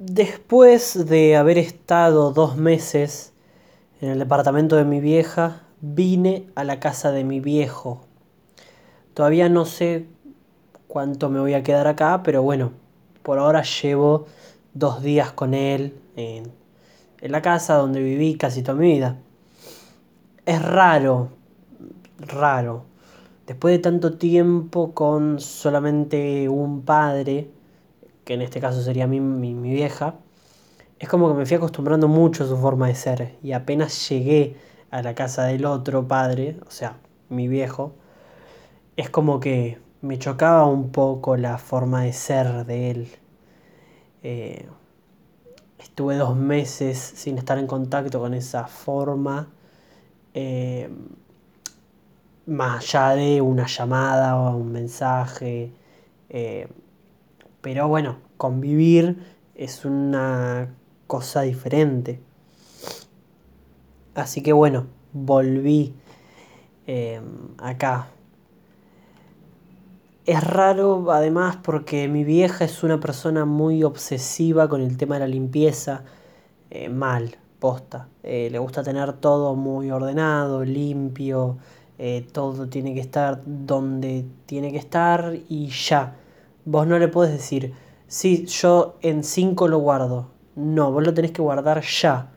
Después de haber estado dos meses en el departamento de mi vieja, vine a la casa de mi viejo. Todavía no sé cuánto me voy a quedar acá, pero bueno, por ahora llevo dos días con él en, la casa donde viví casi toda mi vida. Es raro, raro. Después de tanto tiempo con solamente un padre, que en este caso sería mi, mi, mi vieja, es como que me fui acostumbrando mucho a su forma de ser. Y apenas llegué a la casa del otro padre, o sea, mi viejo, es como que me chocaba un poco la forma de ser de él. Eh, estuve dos meses sin estar en contacto con esa forma, eh, más allá de una llamada o un mensaje. Eh, pero bueno, convivir es una cosa diferente. Así que bueno, volví acá es raro además porque mi vieja es una persona muy obsesiva con el tema de la limpieza. Eh, mal, posta. Eh, le gusta tener todo muy ordenado, limpio. Eh, todo tiene que estar donde tiene que estar y ya. Vos no le podés decir, sí, yo en 5 lo guardo. No, vos lo tenés que guardar ya.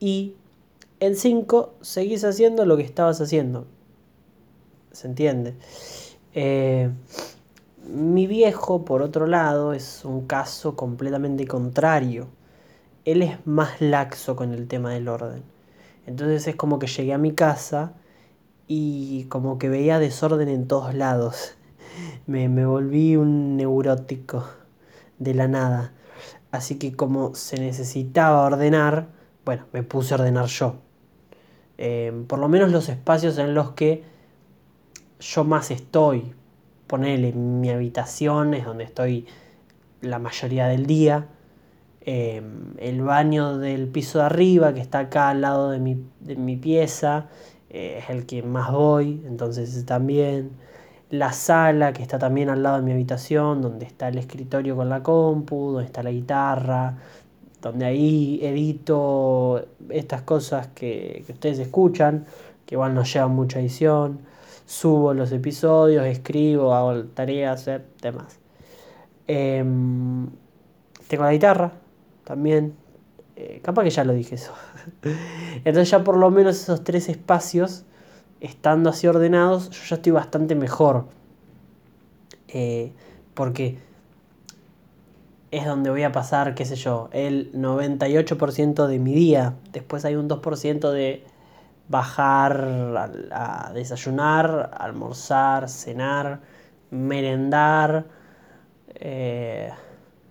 Y en 5 seguís haciendo lo que estabas haciendo. ¿Se entiende? Eh, mi viejo, por otro lado, es un caso completamente contrario. Él es más laxo con el tema del orden. Entonces es como que llegué a mi casa y como que veía desorden en todos lados. Me, me volví un neurótico de la nada. Así que como se necesitaba ordenar, bueno, me puse a ordenar yo. Eh, por lo menos los espacios en los que yo más estoy. Ponerle mi habitación es donde estoy la mayoría del día. Em, el baño del piso de arriba, que está acá al lado de mi, pieza, eh, es el que más voy, entonces también. La sala, que está también al lado de mi habitación, donde está el escritorio con la compu, donde está la guitarra, donde ahí edito estas cosas que, que ustedes escuchan, que igual no llevan mucha edición subo los episodios, escribo, hago tareas, eh. Em, tengo la guitarra también. Eh, capaz que ya lo dije eso. Entonces ya por lo menos esos tres espacios, estando así ordenados, yo ya estoy bastante mejor. Eh, porque es donde voy a pasar, qué sé yo, el 98% de mi día. Después hay un 2% de bajar a, desayunar, almorzar, cenar, merendar. Eh,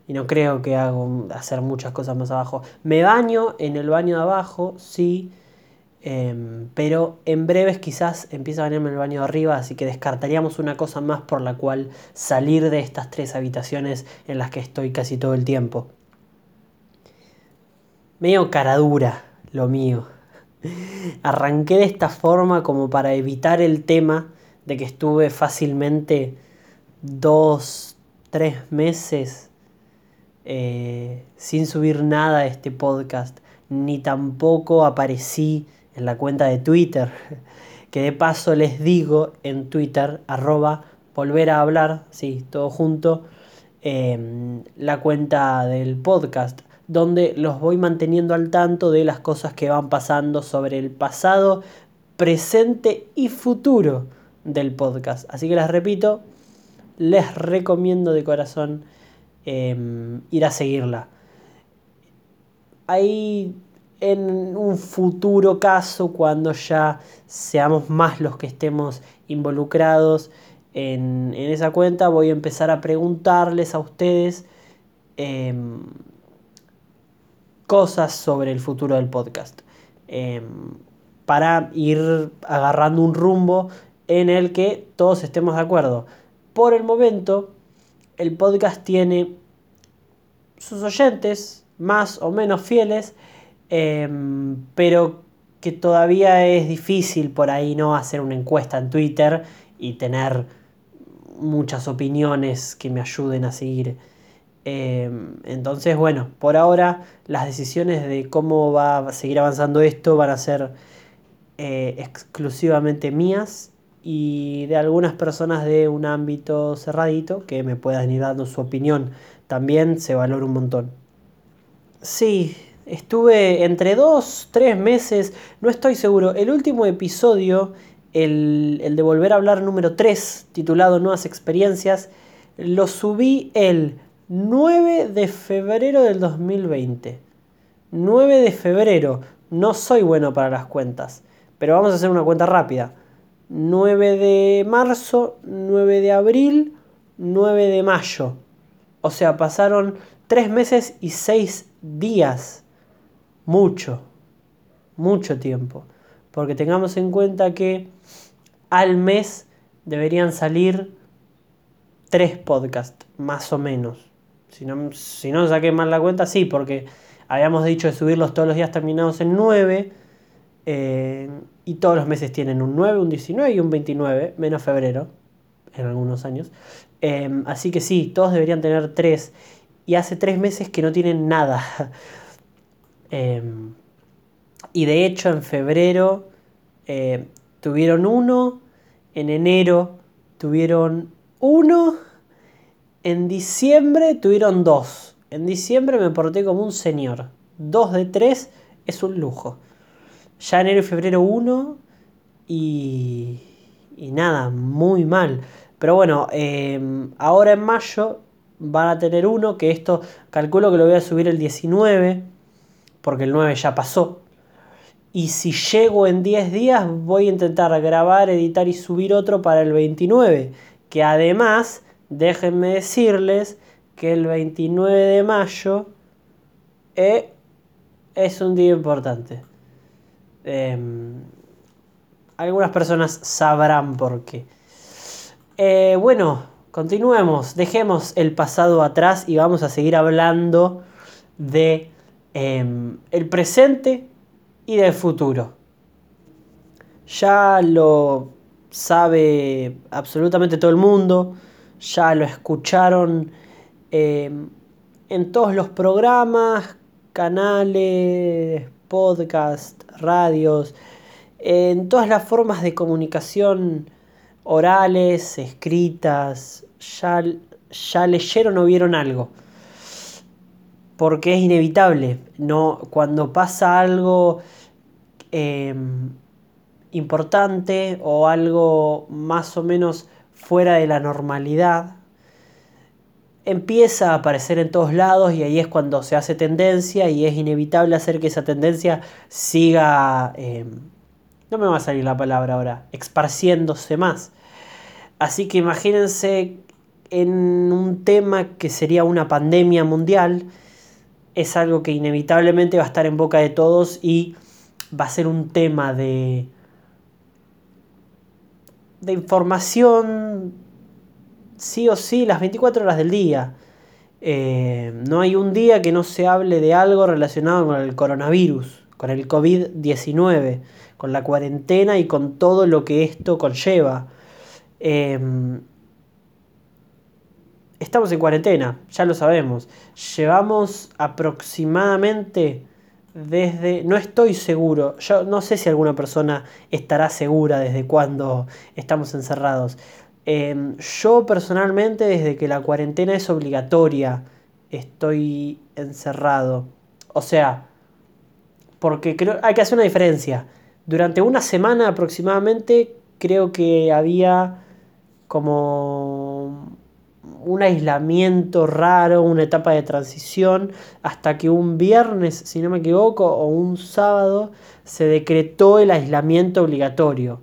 y no creo que hago hacer muchas cosas más abajo. Me baño en el baño de abajo, sí. Em, pero en breves quizás empiece a en el baño de arriba, así que descartaríamos una cosa más por la cual salir de estas tres habitaciones en las que estoy casi todo el tiempo. Medio caradura lo mío. Arranqué de esta forma como para evitar el tema de que estuve fácilmente dos, tres meses eh, sin subir nada a este podcast, ni tampoco aparecí en la cuenta de Twitter, que de paso les digo en Twitter, arroba, volver a hablar, sí, todo junto, em, la cuenta del podcast donde los voy manteniendo al tanto de las cosas que van pasando sobre el pasado, presente y futuro del podcast. Así que les repito, les recomiendo de corazón em, ir a seguirla. Ahí en un futuro caso, cuando ya seamos más los que estemos involucrados en, esa cuenta, voy a empezar a preguntarles a ustedes em, cosas sobre el futuro del podcast. Em, para ir agarrando un rumbo en el que todos estemos de acuerdo. Por el momento, el podcast tiene sus oyentes, más o menos fieles, em, pero que todavía es difícil por ahí no hacer una encuesta en Twitter y tener muchas opiniones que me ayuden a seguir Em, entonces, bueno, por ahora las decisiones de cómo va a seguir avanzando esto van a ser eh, exclusivamente mías y de algunas personas de un ámbito cerradito que me puedan ir dando su opinión. También se valora un montón. Sí, estuve entre dos, tres meses, no estoy seguro. El último episodio, el, el de Volver a hablar número 3, titulado Nuevas Experiencias, lo subí el 9 de febrero del 2020. 9 de febrero. No soy bueno para las cuentas, pero vamos a hacer una cuenta rápida. 9 de marzo, 9 de abril, 9 de mayo. O sea, pasaron 3 meses y 6 días. Mucho, mucho tiempo. Porque tengamos en cuenta que al mes deberían salir 3 podcasts, más o menos. Si no, si no saqué mal la cuenta, sí, porque habíamos dicho de subirlos todos los días terminados en 9. Eh, y todos los meses tienen un 9, un 19 y un 29, menos febrero, en algunos años. Em, así que sí, todos deberían tener 3. Y hace 3 meses que no tienen nada. Em, y de hecho en febrero eh, tuvieron uno, en enero tuvieron uno en diciembre tuvieron dos. En diciembre me porté como un señor. Dos de tres es un lujo. Ya enero y febrero uno. Y, nada, muy mal. Pero bueno, em, ahora en mayo van a tener uno. Que esto calculo que lo voy a subir el 19. Porque el 9 ya pasó. Y si llego en 10 días voy a intentar grabar, editar y subir otro para el 29. Que además déjenme decirles que el 29 de mayo eh, es un día importante. Em, algunas personas sabrán por qué. Eh, bueno, continuemos, dejemos el pasado atrás y vamos a seguir hablando de em, el presente y del futuro. Ya lo sabe absolutamente todo el mundo ya lo escucharon em, en todos los programas, canales, podcasts, radios, en todas las formas de comunicación orales, escritas, ya, ya leyeron o vieron algo. Porque es inevitable, no, cuando pasa algo em, importante o algo más o menos fuera de la normalidad, empieza a aparecer en todos lados y ahí es cuando se hace tendencia y es inevitable hacer que esa tendencia siga, em, no me va a salir la palabra ahora, esparciéndose más. Así que imagínense en un tema que sería una pandemia mundial, es algo que inevitablemente va a estar en boca de todos y va a ser un tema de de información sí o sí las 24 horas del día. Eh, no hay un día que no se hable de algo relacionado con el coronavirus, con el COVID-19, con la cuarentena y con todo lo que esto conlleva. Em, estamos en cuarentena, ya lo sabemos. Llevamos aproximadamente desde, no estoy seguro, yo no sé si alguna persona estará segura desde cuándo estamos encerrados. Em, yo personalmente, desde que la cuarentena es obligatoria, estoy encerrado. O sea, porque creo, hay que hacer una diferencia. Durante una semana aproximadamente creo que había como un aislamiento raro, una etapa de transición, hasta que un viernes, si no me equivoco, o un sábado, se decretó el aislamiento obligatorio.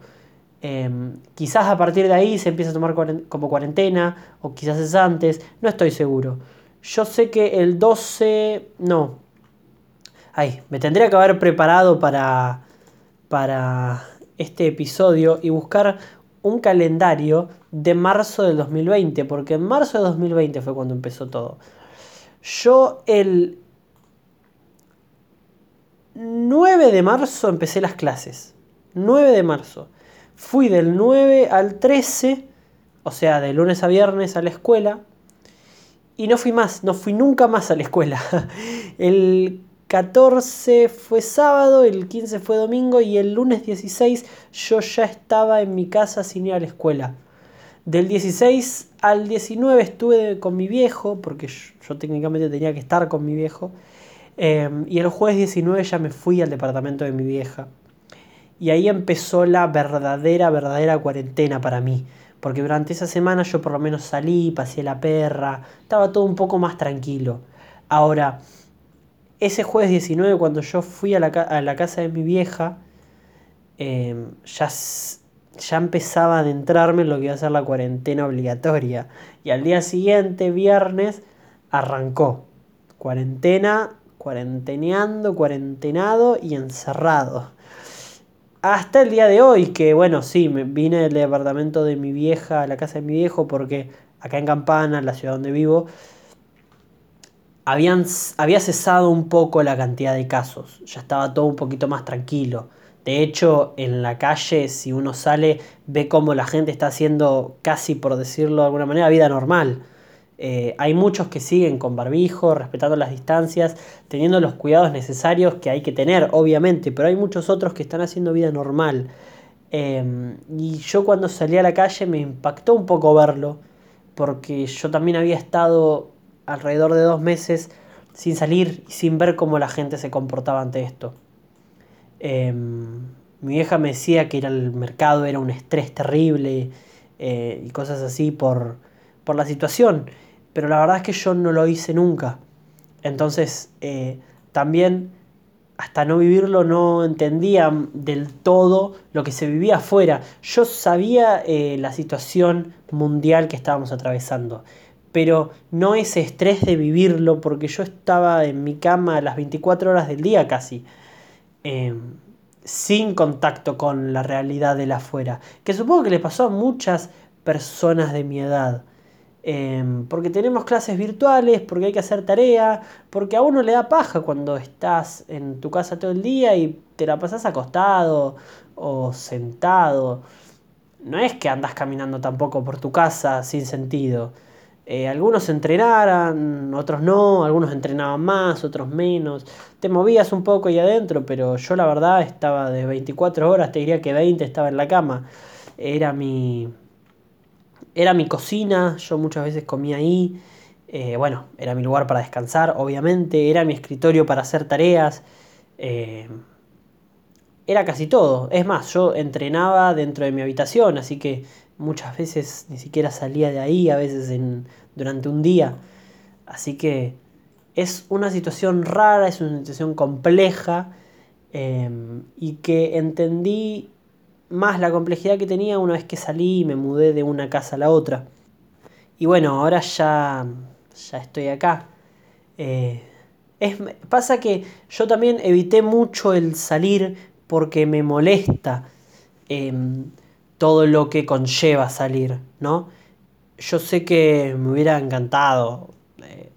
Em, quizás a partir de ahí se empieza a tomar como cuarentena, o quizás es antes, no estoy seguro. Yo sé que el 12, no. Ay, me tendría que haber preparado para, para este episodio y buscar un calendario de marzo del 2020, porque en marzo de 2020 fue cuando empezó todo. Yo el 9 de marzo empecé las clases. 9 de marzo. Fui del 9 al 13, o sea, de lunes a viernes a la escuela. y no fui más, no fui nunca más a la escuela. El 14 fue sábado, el 15 fue domingo y el lunes 16 yo ya estaba en mi casa sin ir a la escuela. Del 16 al 19 estuve con mi viejo, porque yo, técnicamente tenía que estar con mi viejo. Em, y el jueves 19 ya me fui al departamento de mi vieja. Y ahí empezó la verdadera, verdadera cuarentena para mí. Porque durante esa semana yo por lo menos salí, pasé la perra, estaba todo un poco más tranquilo. Ahora, ese jueves 19, cuando yo fui a la, casa de mi vieja, em, ya, ya empezaba a adentrarme en lo que iba a ser la cuarentena obligatoria. Y al día siguiente, viernes, arrancó. Cuarentena, cuarenteneando, cuarentenado y encerrado. Hasta el día de hoy, que bueno, sí, me vine del departamento de mi vieja a la casa de mi viejo porque acá en Campana, la ciudad donde vivo, habían, había cesado un poco la cantidad de casos, ya estaba todo un poquito más tranquilo. De hecho, en la calle, si uno sale, ve como la gente está haciendo casi, por decirlo de alguna manera, vida normal. Eh, hay muchos que siguen con barbijo, respetando las distancias, teniendo los cuidados necesarios que hay que tener, obviamente, pero hay muchos otros que están haciendo vida normal. Em, y yo cuando salí a la calle me impactó un poco verlo, porque yo también había estado alrededor de dos meses sin salir y sin ver cómo la gente se comportaba ante esto. Em, mi vieja me decía que ir al mercado era un estrés terrible eh, y cosas así por, por, la situación, pero la verdad es que yo no lo hice nunca. Entonces, eh, también hasta no vivirlo no entendía del todo lo que se vivía afuera. Yo sabía eh, la situación mundial que estábamos atravesando pero no ese estrés de vivirlo porque yo estaba en mi cama las 24 horas del día casi, em, sin contacto con la realidad de la afuera, que supongo que le pasó a muchas personas de mi edad. Em, porque tenemos clases virtuales, porque hay que hacer tarea, porque a uno le da paja cuando estás en tu casa todo el día y te la pasas acostado o sentado. No es que andas caminando tampoco por tu casa sin sentido. Eh, algunos entrenaran, otros no, algunos entrenaban más, otros menos. Te movías un poco ahí adentro, pero yo la verdad estaba de 24 horas, te diría que 20 estaba en la cama. Era mi, era mi cocina, yo muchas veces comía ahí. Eh, bueno, era mi lugar para descansar, obviamente. Era mi escritorio para hacer tareas. Eh, era casi todo. Es más, yo entrenaba dentro de mi habitación, así que muchas veces ni siquiera salía de ahí, a veces en, durante un día. Así que es una situación rara, es una situación compleja em, y que entendí más la complejidad que tenía una vez que salí y me mudé de una casa a la otra. Y bueno, ahora ya, ya estoy acá. Eh, es, pasa que yo también evité mucho el salir porque me molesta. Em, todo lo que conlleva salir, ¿no? Yo sé que me hubiera encantado eh,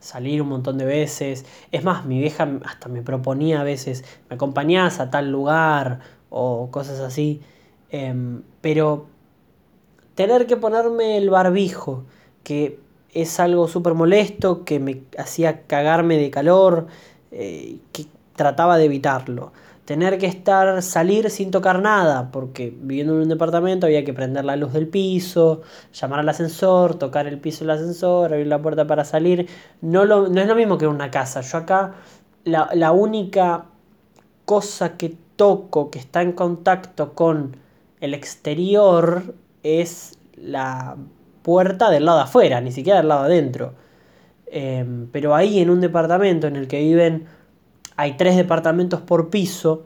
salir un montón de veces. Es más, mi vieja hasta me proponía a veces, me acompañás a tal lugar o cosas así. Em, pero tener que ponerme el barbijo, que es algo súper molesto, que me hacía cagarme de calor, eh, que trataba de evitarlo tener que estar, salir sin tocar nada, porque viviendo en un departamento había que prender la luz del piso, llamar al ascensor, tocar el piso del ascensor, abrir la puerta para salir. No, lo, no es lo mismo que en una casa. Yo acá la, la única cosa que toco que está en contacto con el exterior es la puerta del lado afuera, ni siquiera del lado adentro. Em, pero ahí en un departamento en el que viven hay tres departamentos por piso,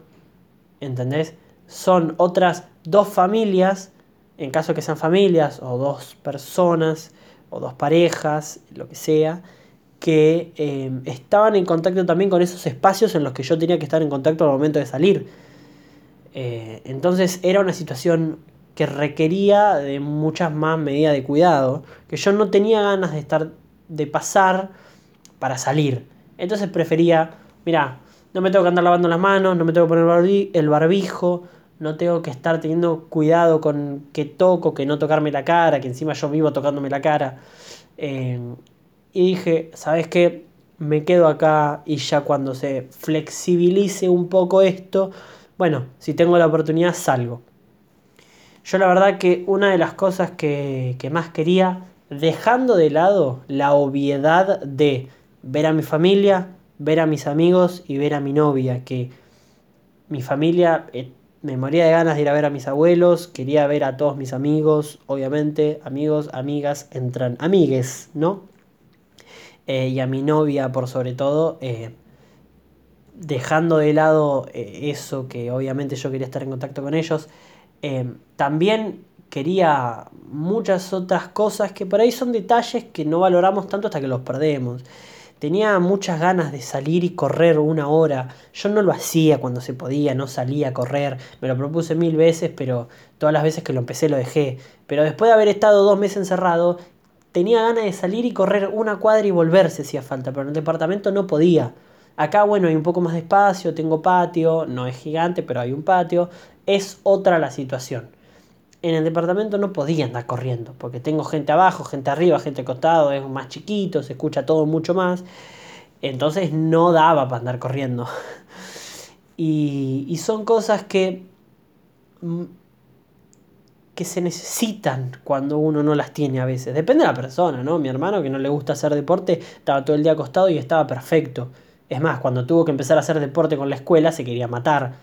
¿entendés? Son otras dos familias, en caso que sean familias, o dos personas, o dos parejas, lo que sea, que em, estaban en contacto también con esos espacios en los que yo tenía que estar en contacto al momento de salir. Eh, entonces era una situación que requería de muchas más medidas de cuidado, que yo no tenía ganas de estar, de pasar para salir. Entonces prefería mira, no me tengo que andar lavando las manos, no me tengo que poner el barbijo, no tengo que estar teniendo cuidado con que toco, que no tocarme la cara, que encima yo vivo tocándome la cara. Eh, y dije, ¿sabes qué? Me quedo acá y ya cuando se flexibilice un poco esto, bueno, si tengo la oportunidad salgo. Yo la verdad que una de las cosas que, que más quería, dejando de lado la obviedad de ver a mi familia, ver a mis amigos y ver a mi novia, que mi familia eh, me moría de ganas de ir a ver a mis abuelos, quería ver a todos mis amigos, obviamente, amigos, amigas, entran amigues, ¿no? Eh, y a mi novia por sobre todo, eh, dejando de lado eso que obviamente yo quería estar en contacto con ellos, también quería muchas otras cosas que por ahí son detalles que no valoramos tanto hasta que los perdemos. Tenía muchas ganas de salir y correr una hora. Yo no lo hacía cuando se podía, no salía a correr. Me lo propuse mil veces, pero todas las veces que lo empecé lo dejé. Pero después de haber estado dos meses encerrado, tenía ganas de salir y correr una cuadra y volver si hacía falta, pero en el departamento no podía. Acá, bueno, hay un poco más de espacio, tengo patio, no es gigante, pero hay un patio. Es otra la situación en el departamento no podía andar corriendo, porque tengo gente abajo, gente arriba, gente acostado, es más chiquito, se escucha todo mucho más. Entonces no daba para andar corriendo. Y, son cosas que, mm, que se necesitan cuando uno no las tiene a veces. Depende de la persona, ¿no? Mi hermano que no le gusta hacer deporte estaba todo el día acostado y estaba perfecto. Es más, cuando tuvo que empezar a hacer deporte con la escuela se quería matar.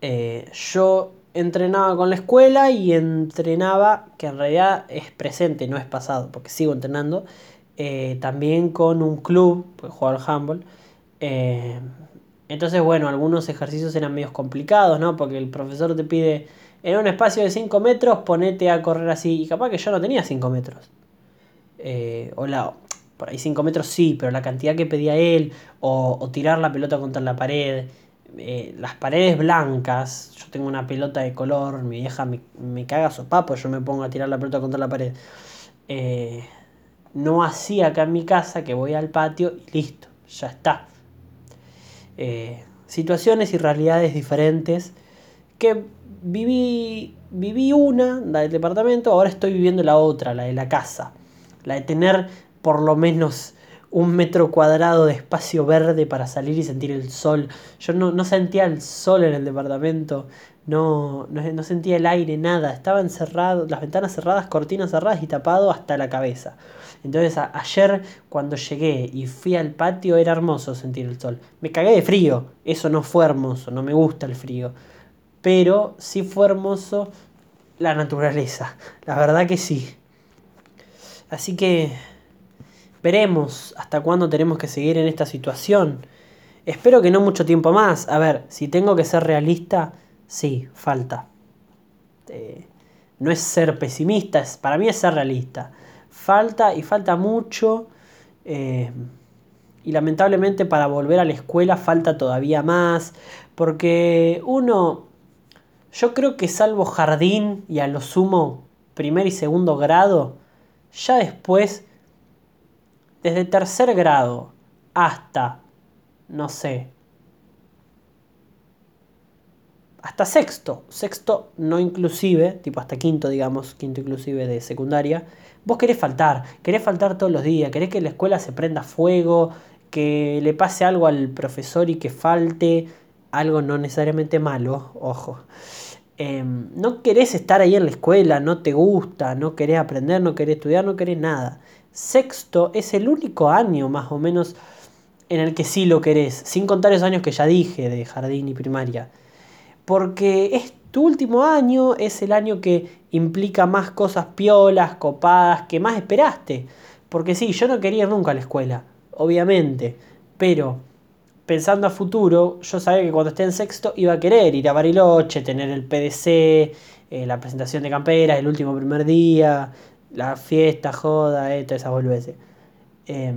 Eh, yo entrenaba con la escuela y entrenaba, que en realidad es presente, no es pasado, porque sigo entrenando, eh, también con un club, pues jugar al handball. Eh, entonces, bueno, algunos ejercicios eran medio complicados, ¿no? Porque el profesor te pide, en un espacio de 5 metros, ponete a correr así. Y capaz que yo no tenía 5 metros. Eh, o la, por ahí 5 metros sí, pero la cantidad que pedía él, o tirar la pelota contra la pared. Eh, las paredes blancas, yo tengo una pelota de color, mi vieja me, me caga papo yo me pongo a tirar la pelota contra la pared. Eh, no así acá en mi casa que voy al patio y listo, ya está. Eh, situaciones y realidades diferentes que viví, viví una, la del departamento, ahora estoy viviendo la otra, la de la casa. La de tener por lo menos un metro cuadrado de espacio verde para salir y sentir el sol. Yo no, sentía el sol en el departamento, no, no, sentía el aire, nada. Estaba encerrado, las ventanas cerradas, cortinas cerradas y tapado hasta la cabeza. Entonces ayer cuando llegué y fui al patio era hermoso sentir el sol. Me cagué de frío, eso no fue hermoso, no me gusta el frío. Pero sí fue hermoso la naturaleza, la verdad que sí. Así que Veremos hasta cuándo tenemos que seguir en esta situación. Espero que no mucho tiempo más. A ver, si tengo que ser realista, sí, falta. Eh, no es ser pesimista, es, para mí es ser realista. Falta y falta mucho. Eh, y lamentablemente para volver a la escuela falta todavía más. Porque uno, yo creo que salvo jardín y a lo sumo primer y segundo grado, ya después desde tercer grado hasta, no sé, hasta sexto, sexto no inclusive, tipo hasta quinto, digamos, quinto inclusive de secundaria, vos querés faltar, querés faltar todos los días, querés que la escuela se prenda fuego, que le pase algo al profesor y que falte, algo no necesariamente malo, ojo. Em, no querés estar ahí en la escuela, no te gusta, no querés aprender, no querés estudiar, no querés nada sexto es el único año más o menos en el que sí lo querés, sin contar esos años que ya dije de jardín y primaria. Porque es tu último año, es el año que implica más cosas piolas, copadas, que más esperaste. Porque sí, yo no quería nunca a la escuela, obviamente, pero pensando a futuro, yo sabía que cuando esté en sexto iba a querer ir a Bariloche, tener el PDC, eh, la presentación de camperas, el último primer día, la fiesta, joda, esto, esa volvese. Eh,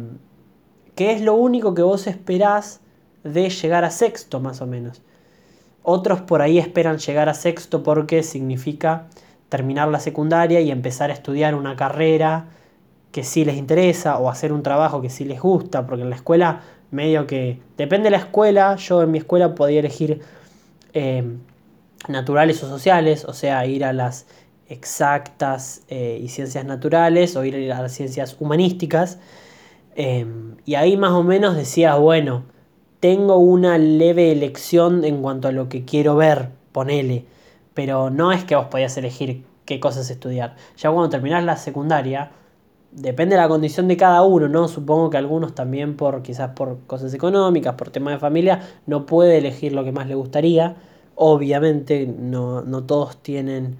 que es lo único que vos esperás de llegar a sexto, más o menos. Otros por ahí esperan llegar a sexto porque significa terminar la secundaria y empezar a estudiar una carrera que sí les interesa o hacer un trabajo que sí les gusta, porque en la escuela medio que depende de la escuela, yo en mi escuela podía elegir eh, naturales o sociales, o sea, ir a las exactas eh, y ciencias naturales o ir a las ciencias humanísticas. Em, y ahí más o menos decías, bueno, tengo una leve elección en cuanto a lo que quiero ver, ponele. Pero no es que vos podías elegir qué cosas estudiar. Ya cuando terminás la secundaria, depende de la condición de cada uno, ¿no? Supongo que algunos también por quizás por cosas económicas, por temas de familia, no puede elegir lo que más le gustaría. Obviamente no, no todos tienen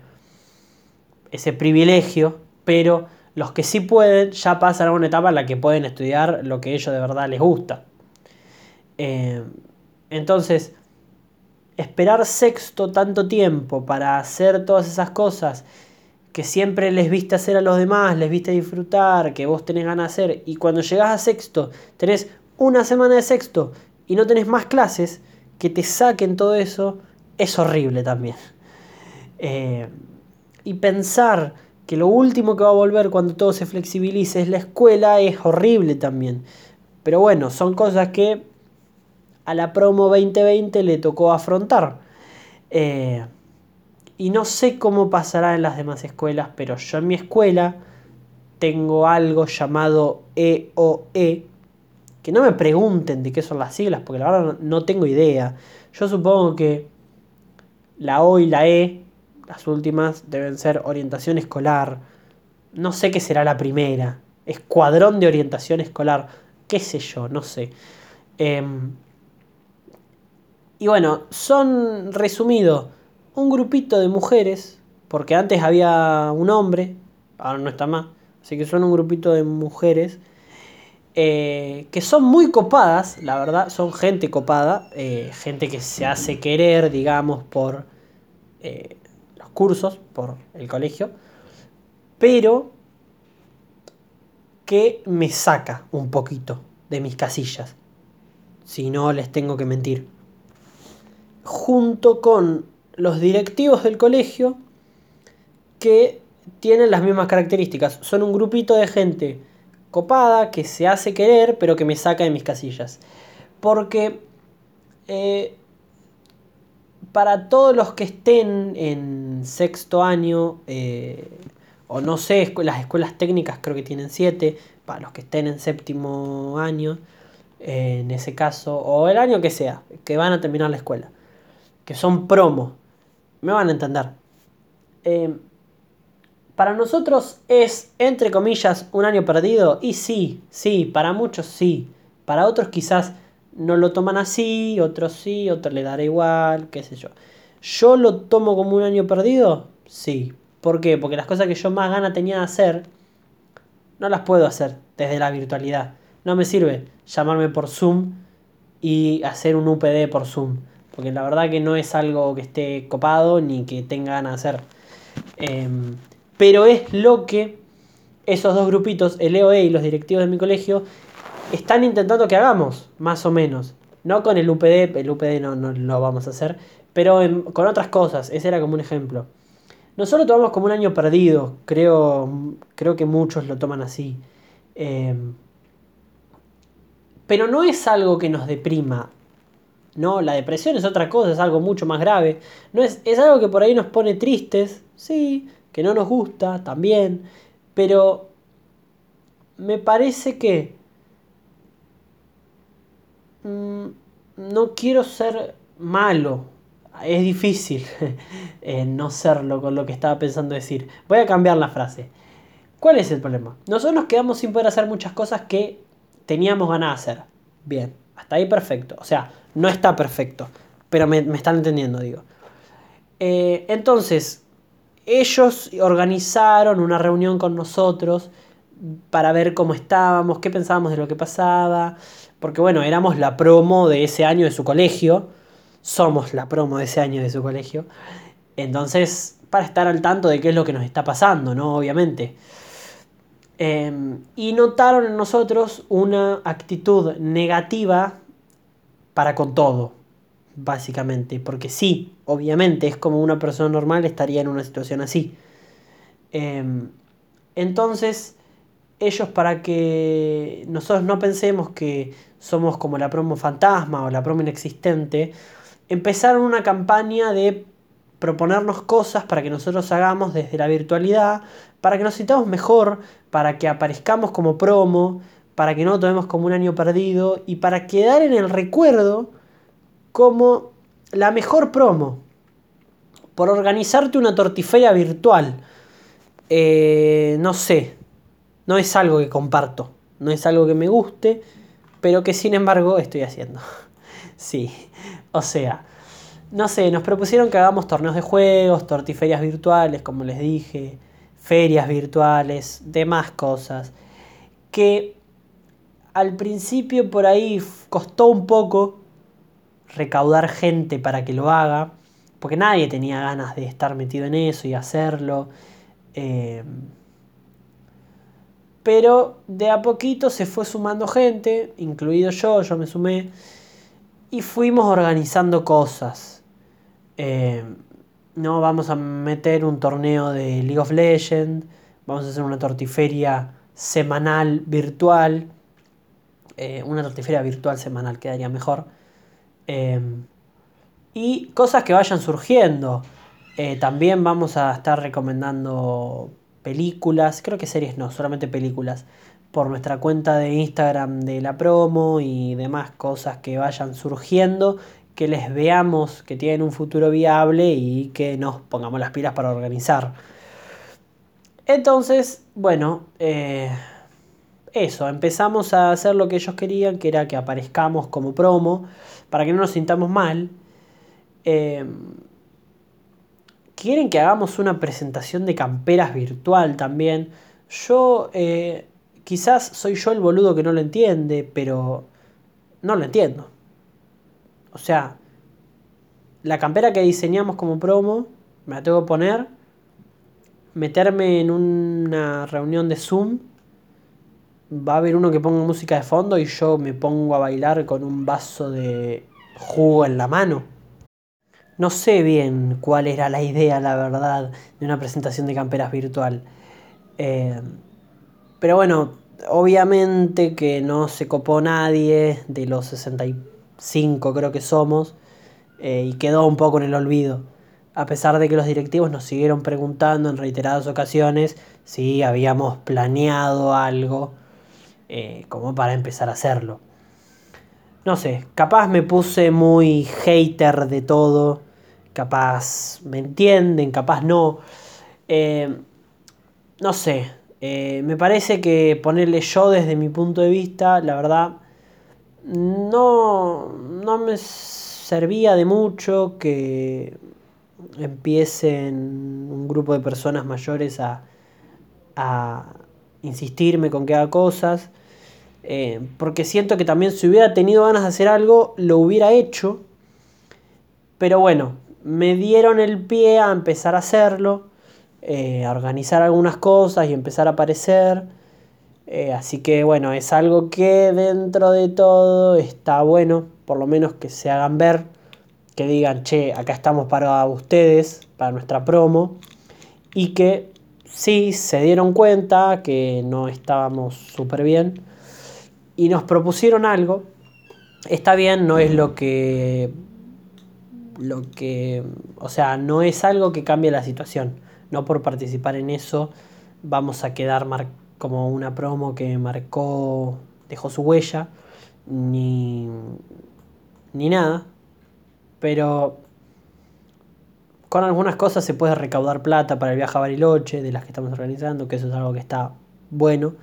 ese privilegio, pero los que sí pueden ya pasan a una etapa en la que pueden estudiar lo que ellos de verdad les gusta. Eh, entonces, esperar sexto tanto tiempo para hacer todas esas cosas que siempre les viste hacer a los demás, les viste disfrutar, que vos tenés ganas de hacer, y cuando llegás a sexto, tenés una semana de sexto y no tenés más clases, que te saquen todo eso, es horrible también. Eh, y pensar que lo último que va a volver cuando todo se flexibilice es la escuela es horrible también. Pero bueno, son cosas que a la promo 2020 le tocó afrontar. Eh, y no sé cómo pasará en las demás escuelas, pero yo en mi escuela tengo algo llamado EOE, e, que no me pregunten de qué son las siglas, porque la verdad no tengo idea. Yo supongo que la O y la E, las últimas, deben ser orientación escolar. No sé qué será la primera. Escuadrón de orientación escolar. Qué sé yo, no sé. Em, y bueno, son resumido un grupito de mujeres, porque antes había un hombre, ahora no está más, así que son un grupito de mujeres eh, que son muy copadas, la verdad, son gente copada, eh, gente que se hace querer, digamos, por eh, cursos, por el colegio, pero que me saca un poquito de mis casillas, si no les tengo que mentir. Junto con los directivos del colegio que tienen las mismas características. Son un grupito de gente copada, que se hace querer, pero que me saca de mis casillas. Porque eh, para todos los que estén en sexto año, eh, o no sé, las escuelas técnicas creo que tienen siete, para los que estén en séptimo año, eh, en ese caso, o el año que sea, que van a terminar la escuela, que son promo, me van a entender. Eh, para nosotros es, entre comillas, un año perdido. Y sí, sí, para muchos sí. Para otros quizás no lo toman así, otros sí, otros le dará igual, qué sé yo. ¿Yo lo tomo como un año perdido? Sí. ¿Por qué? Porque las cosas que yo más gana tenía de hacer, no las puedo hacer desde la virtualidad. No me sirve llamarme por Zoom y hacer un UPD por Zoom porque la verdad que no es algo que esté copado ni que tenga ganas de hacer. Em, pero es lo que esos dos grupitos, el EOE y los directivos de mi colegio, están intentando que hagamos, más o menos. No con el UPD, el UPD no, lo vamos a hacer, pero con otras cosas, ese era como un ejemplo. Nosotros tomamos como un año perdido, creo, creo que muchos lo toman así. Em, pero no es algo que nos deprima, no, la depresión es otra cosa, es algo mucho más grave. No es, es algo que por ahí nos pone tristes, sí, que no nos gusta también, pero me parece que mm, no quiero ser malo. Es difícil eh, no serlo con lo que estaba pensando decir. Voy a cambiar la frase. ¿Cuál es el problema? Nosotros nos quedamos sin poder hacer muchas cosas que teníamos ganas de hacer. Bien, hasta ahí perfecto. O sea, no está perfecto, pero me, están entendiendo, digo. Eh, entonces, ellos organizaron una reunión con nosotros para ver cómo estábamos, qué pensábamos de lo que pasaba, porque bueno, éramos la promo de ese año de su colegio, somos la promo de ese año de su colegio, entonces, para estar al tanto de qué es lo que nos está pasando, ¿no? Obviamente. Em, y notaron en nosotros una actitud negativa para con todo, básicamente. Porque sí, obviamente, es como una persona normal estaría en una situación así. Em, entonces, ellos para que nosotros no pensemos que somos como la promo fantasma o la promo inexistente, empezaron una campaña de proponernos cosas para que nosotros hagamos desde la virtualidad, para que nos sintamos mejor, para que aparezcamos como promo, para que no tomemos como un año perdido y para quedar en el recuerdo como la mejor promo. Por organizarte una tortiferia virtual. Eh, no sé, no es algo que comparto, no es algo que me guste, pero que sin embargo estoy haciendo. sí, o sea, no sé, nos propusieron que hagamos torneos de juegos, tortiferias virtuales, como les dije, ferias virtuales, demás cosas, que al principio por ahí costó un poco recaudar gente para que lo haga, porque nadie tenía ganas de estar metido en eso y hacerlo. Eh, pero de a poquito se fue sumando gente, incluido yo, yo me sumé, y fuimos organizando cosas. Eh, no vamos a meter un torneo de League of Legends, vamos a hacer una tortiferia semanal virtual, eh, una tortiferia virtual semanal quedaría mejor. Eh, y cosas que vayan surgiendo. también vamos a estar recomendando películas, creo que series no, solamente películas, por nuestra cuenta de Instagram de la promo y demás cosas que vayan surgiendo, que les veamos que tienen un futuro viable y que nos pongamos las pilas para organizar. Entonces, bueno, eh, eso, empezamos a hacer lo que ellos querían, que era que aparezcamos como promo, para que no nos sintamos mal. Eh, quieren que hagamos una presentación de camperas virtual también. Yo, eh, quizás soy yo el boludo que no lo entiende, pero no lo entiendo. O sea, la campera que diseñamos como promo, me la tengo que poner, meterme en una reunión de Zoom, va a haber uno que ponga música de fondo y yo me pongo a bailar con un vaso de jugo en la mano. No sé bien cuál era la idea, la verdad, de una presentación de camperas virtual. Eh, pero bueno, obviamente que no se copó nadie de los 65 creo que somos eh, y quedó un poco en el olvido. A pesar de que los directivos nos siguieron preguntando en reiteradas ocasiones si habíamos planeado algo eh, como para empezar a hacerlo. No sé, capaz me puse muy hater de todo capaz me entienden, capaz no. Eh, no sé, eh, me parece que ponerle yo desde mi punto de vista, la verdad, no, no me servía de mucho que empiecen un grupo de personas mayores a, a insistirme con que haga cosas. Eh, porque siento que también si hubiera tenido ganas de hacer algo, lo hubiera hecho. Pero bueno, me dieron el pie a empezar a hacerlo, eh, a organizar algunas cosas y empezar a aparecer. Eh, así que bueno, es algo que dentro de todo está bueno, por lo menos que se hagan ver, que digan, che, acá estamos para ustedes, para nuestra promo, y que sí se dieron cuenta que no estábamos súper bien y nos propusieron algo. Está bien, no es lo que lo que, o sea, no es algo que cambie la situación. No por participar en eso vamos a quedar como una promo que marcó, dejó su huella, ni, ni nada. Pero con algunas cosas se puede recaudar plata para el viaje a Bariloche, de las que estamos organizando, que eso es algo que está bueno.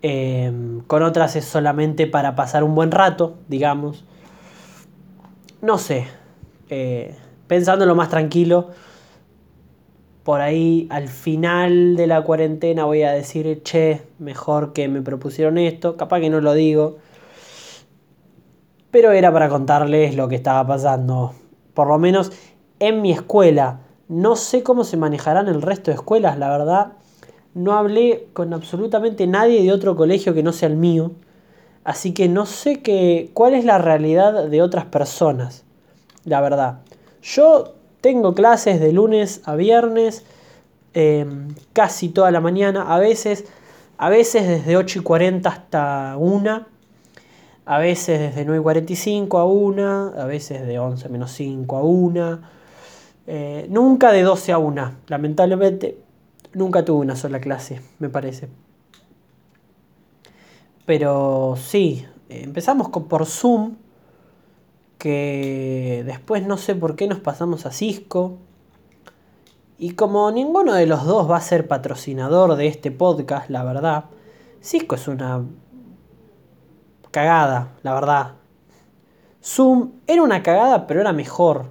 Em, con otras es solamente para pasar un buen rato, digamos. No sé, eh, pensando lo más tranquilo, por ahí al final de la cuarentena voy a decir, che, mejor que me propusieron esto, capaz que no lo digo, pero era para contarles lo que estaba pasando, por lo menos en mi escuela. No sé cómo se manejarán el resto de escuelas, la verdad. No hablé con absolutamente nadie de otro colegio que no sea el mío. Así que no sé qué, cuál es la realidad de otras personas la verdad. Yo tengo clases de lunes a viernes, em, casi toda la mañana, a veces, a veces desde 8 y 40 hasta 1, a veces desde 9 y 45 a 1, a veces de 11 menos 5 a 1. Eh, nunca de 12 a 1, lamentablemente. Nunca tuve una sola clase, me parece. Pero sí, empezamos por Zoom, que después no sé por qué nos pasamos a Cisco. Y como ninguno de los dos va a ser patrocinador de este podcast, la verdad, Cisco es una cagada, la verdad. Zoom era una cagada, pero era mejor.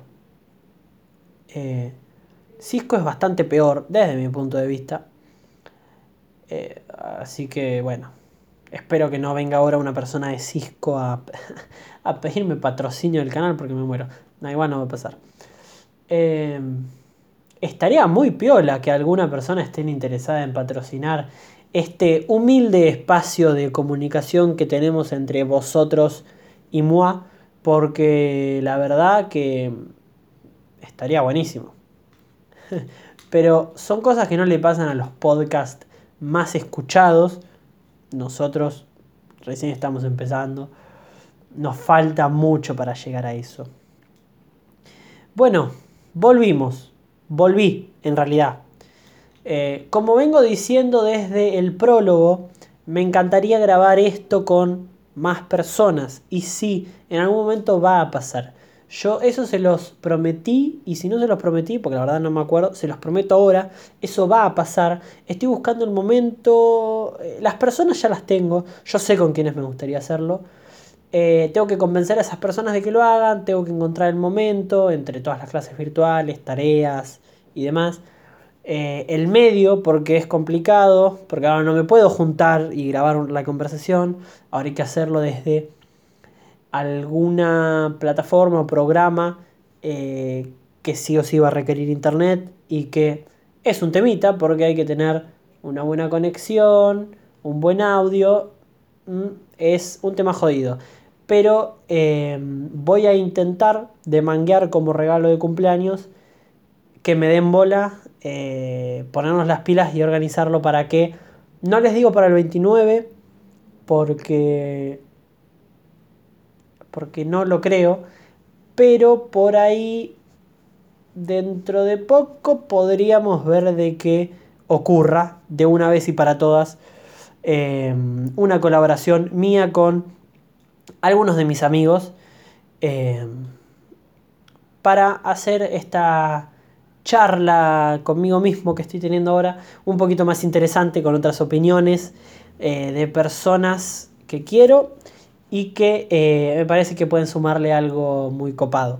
Eh, Cisco es bastante peor, desde mi punto de vista. Eh, así que bueno, espero que no venga ahora una persona de Cisco a, pedirme patrocinio del canal porque me muero. No, igual no va a pasar. Eh, estaría muy piola que alguna persona esté interesada en patrocinar este humilde espacio de comunicación que tenemos entre vosotros y moi, porque la verdad que estaría buenísimo. Pero son cosas que no le pasan a los podcasts más escuchados. Nosotros recién estamos empezando. Nos falta mucho para llegar a eso. Bueno, volvimos. Volví, en realidad. Eh, como vengo diciendo desde el prólogo, me encantaría grabar esto con más personas. Y sí, en algún momento va a pasar. Yo eso se los prometí y si no se los prometí, porque la verdad no me acuerdo, se los prometo ahora, eso va a pasar. Estoy buscando el momento, eh, las personas ya las tengo, yo sé con quiénes me gustaría hacerlo. Eh, tengo que convencer a esas personas de que lo hagan, tengo que encontrar el momento entre todas las clases virtuales, tareas y demás. Eh, el medio, porque es complicado, porque ahora no me puedo juntar y grabar la conversación, ahora hay que hacerlo desde alguna plataforma o programa eh, que sí o sí va a requerir internet y que es un temita porque hay que tener una buena conexión, un buen audio, mm, es un tema jodido. Pero em, voy a intentar de manguear como regalo de cumpleaños que me den bola, eh, ponernos las pilas y organizarlo para que, no les digo para el 29, porque porque no lo creo, pero por ahí dentro de poco podríamos ver de que ocurra de una vez y para todas eh, una colaboración mía con algunos de mis amigos eh, para hacer esta charla conmigo mismo que estoy teniendo ahora un poquito más interesante con otras opiniones eh, de personas que quiero y que eh, me parece que pueden sumarle algo muy copado.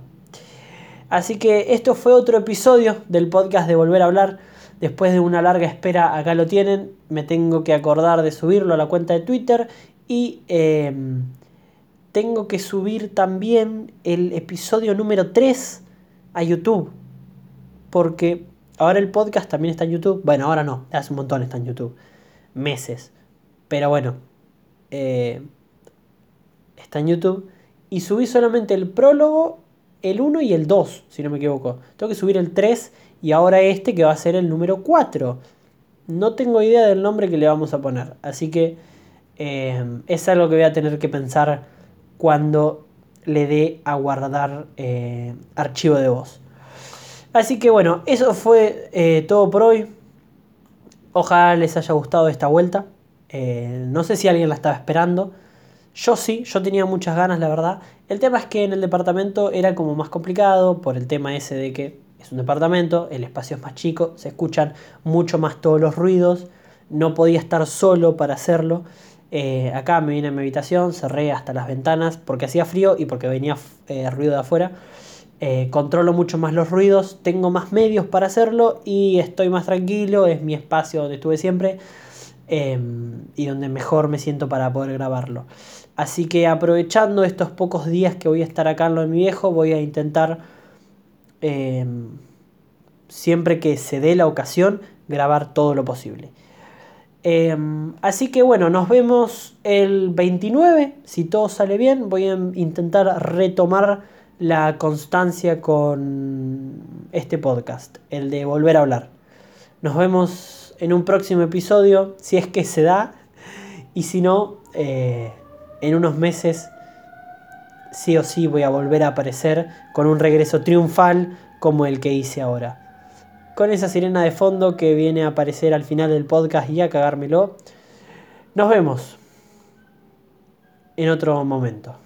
Así que esto fue otro episodio del podcast de Volver a hablar. Después de una larga espera, acá lo tienen. Me tengo que acordar de subirlo a la cuenta de Twitter y tengo que subir también el episodio número 3 a YouTube. Porque ahora el podcast también está en YouTube. Bueno, ahora no, hace un montón está en YouTube. Meses. Pero bueno. Eh, está en YouTube. Y subí solamente el prólogo, el 1 y el 2, si no me equivoco. Tengo que subir el 3 y ahora este que va a ser el número 4. No tengo idea del nombre que le vamos a poner. Así que eh, es algo que voy a tener que pensar cuando le dé a guardar eh, archivo de voz. Así que bueno, eso fue eh, todo por hoy. Ojalá les haya gustado esta vuelta. no sé si alguien la estaba esperando. Yo sí, yo tenía muchas ganas, la verdad. El tema es que en el departamento era como más complicado por el tema ese de que es un departamento, el espacio es más chico, se escuchan mucho más todos los ruidos, no podía estar solo para hacerlo. Eh, acá me vine a mi habitación, cerré hasta las ventanas porque hacía frío y porque venía eh, ruido de afuera. Eh, controlo mucho más los ruidos, tengo más medios para hacerlo y estoy más tranquilo, es mi espacio donde estuve siempre em, y donde mejor me siento para poder grabarlo. Así que aprovechando estos pocos días que voy a estar acá en lo de mi viejo, voy a intentar, em, siempre que se dé la ocasión, grabar todo lo posible. Em, así que bueno, nos vemos el 29, si todo sale bien, voy a intentar retomar la constancia con este podcast, el de volver a hablar. Nos vemos en un próximo episodio, si es que se da, y si no... Eh, en unos meses sí o sí voy a volver a aparecer con un regreso triunfal, como el que hice ahora. Con esa sirena de fondo que viene a aparecer al final del podcast y a cagármelo. Nos vemos en otro momento.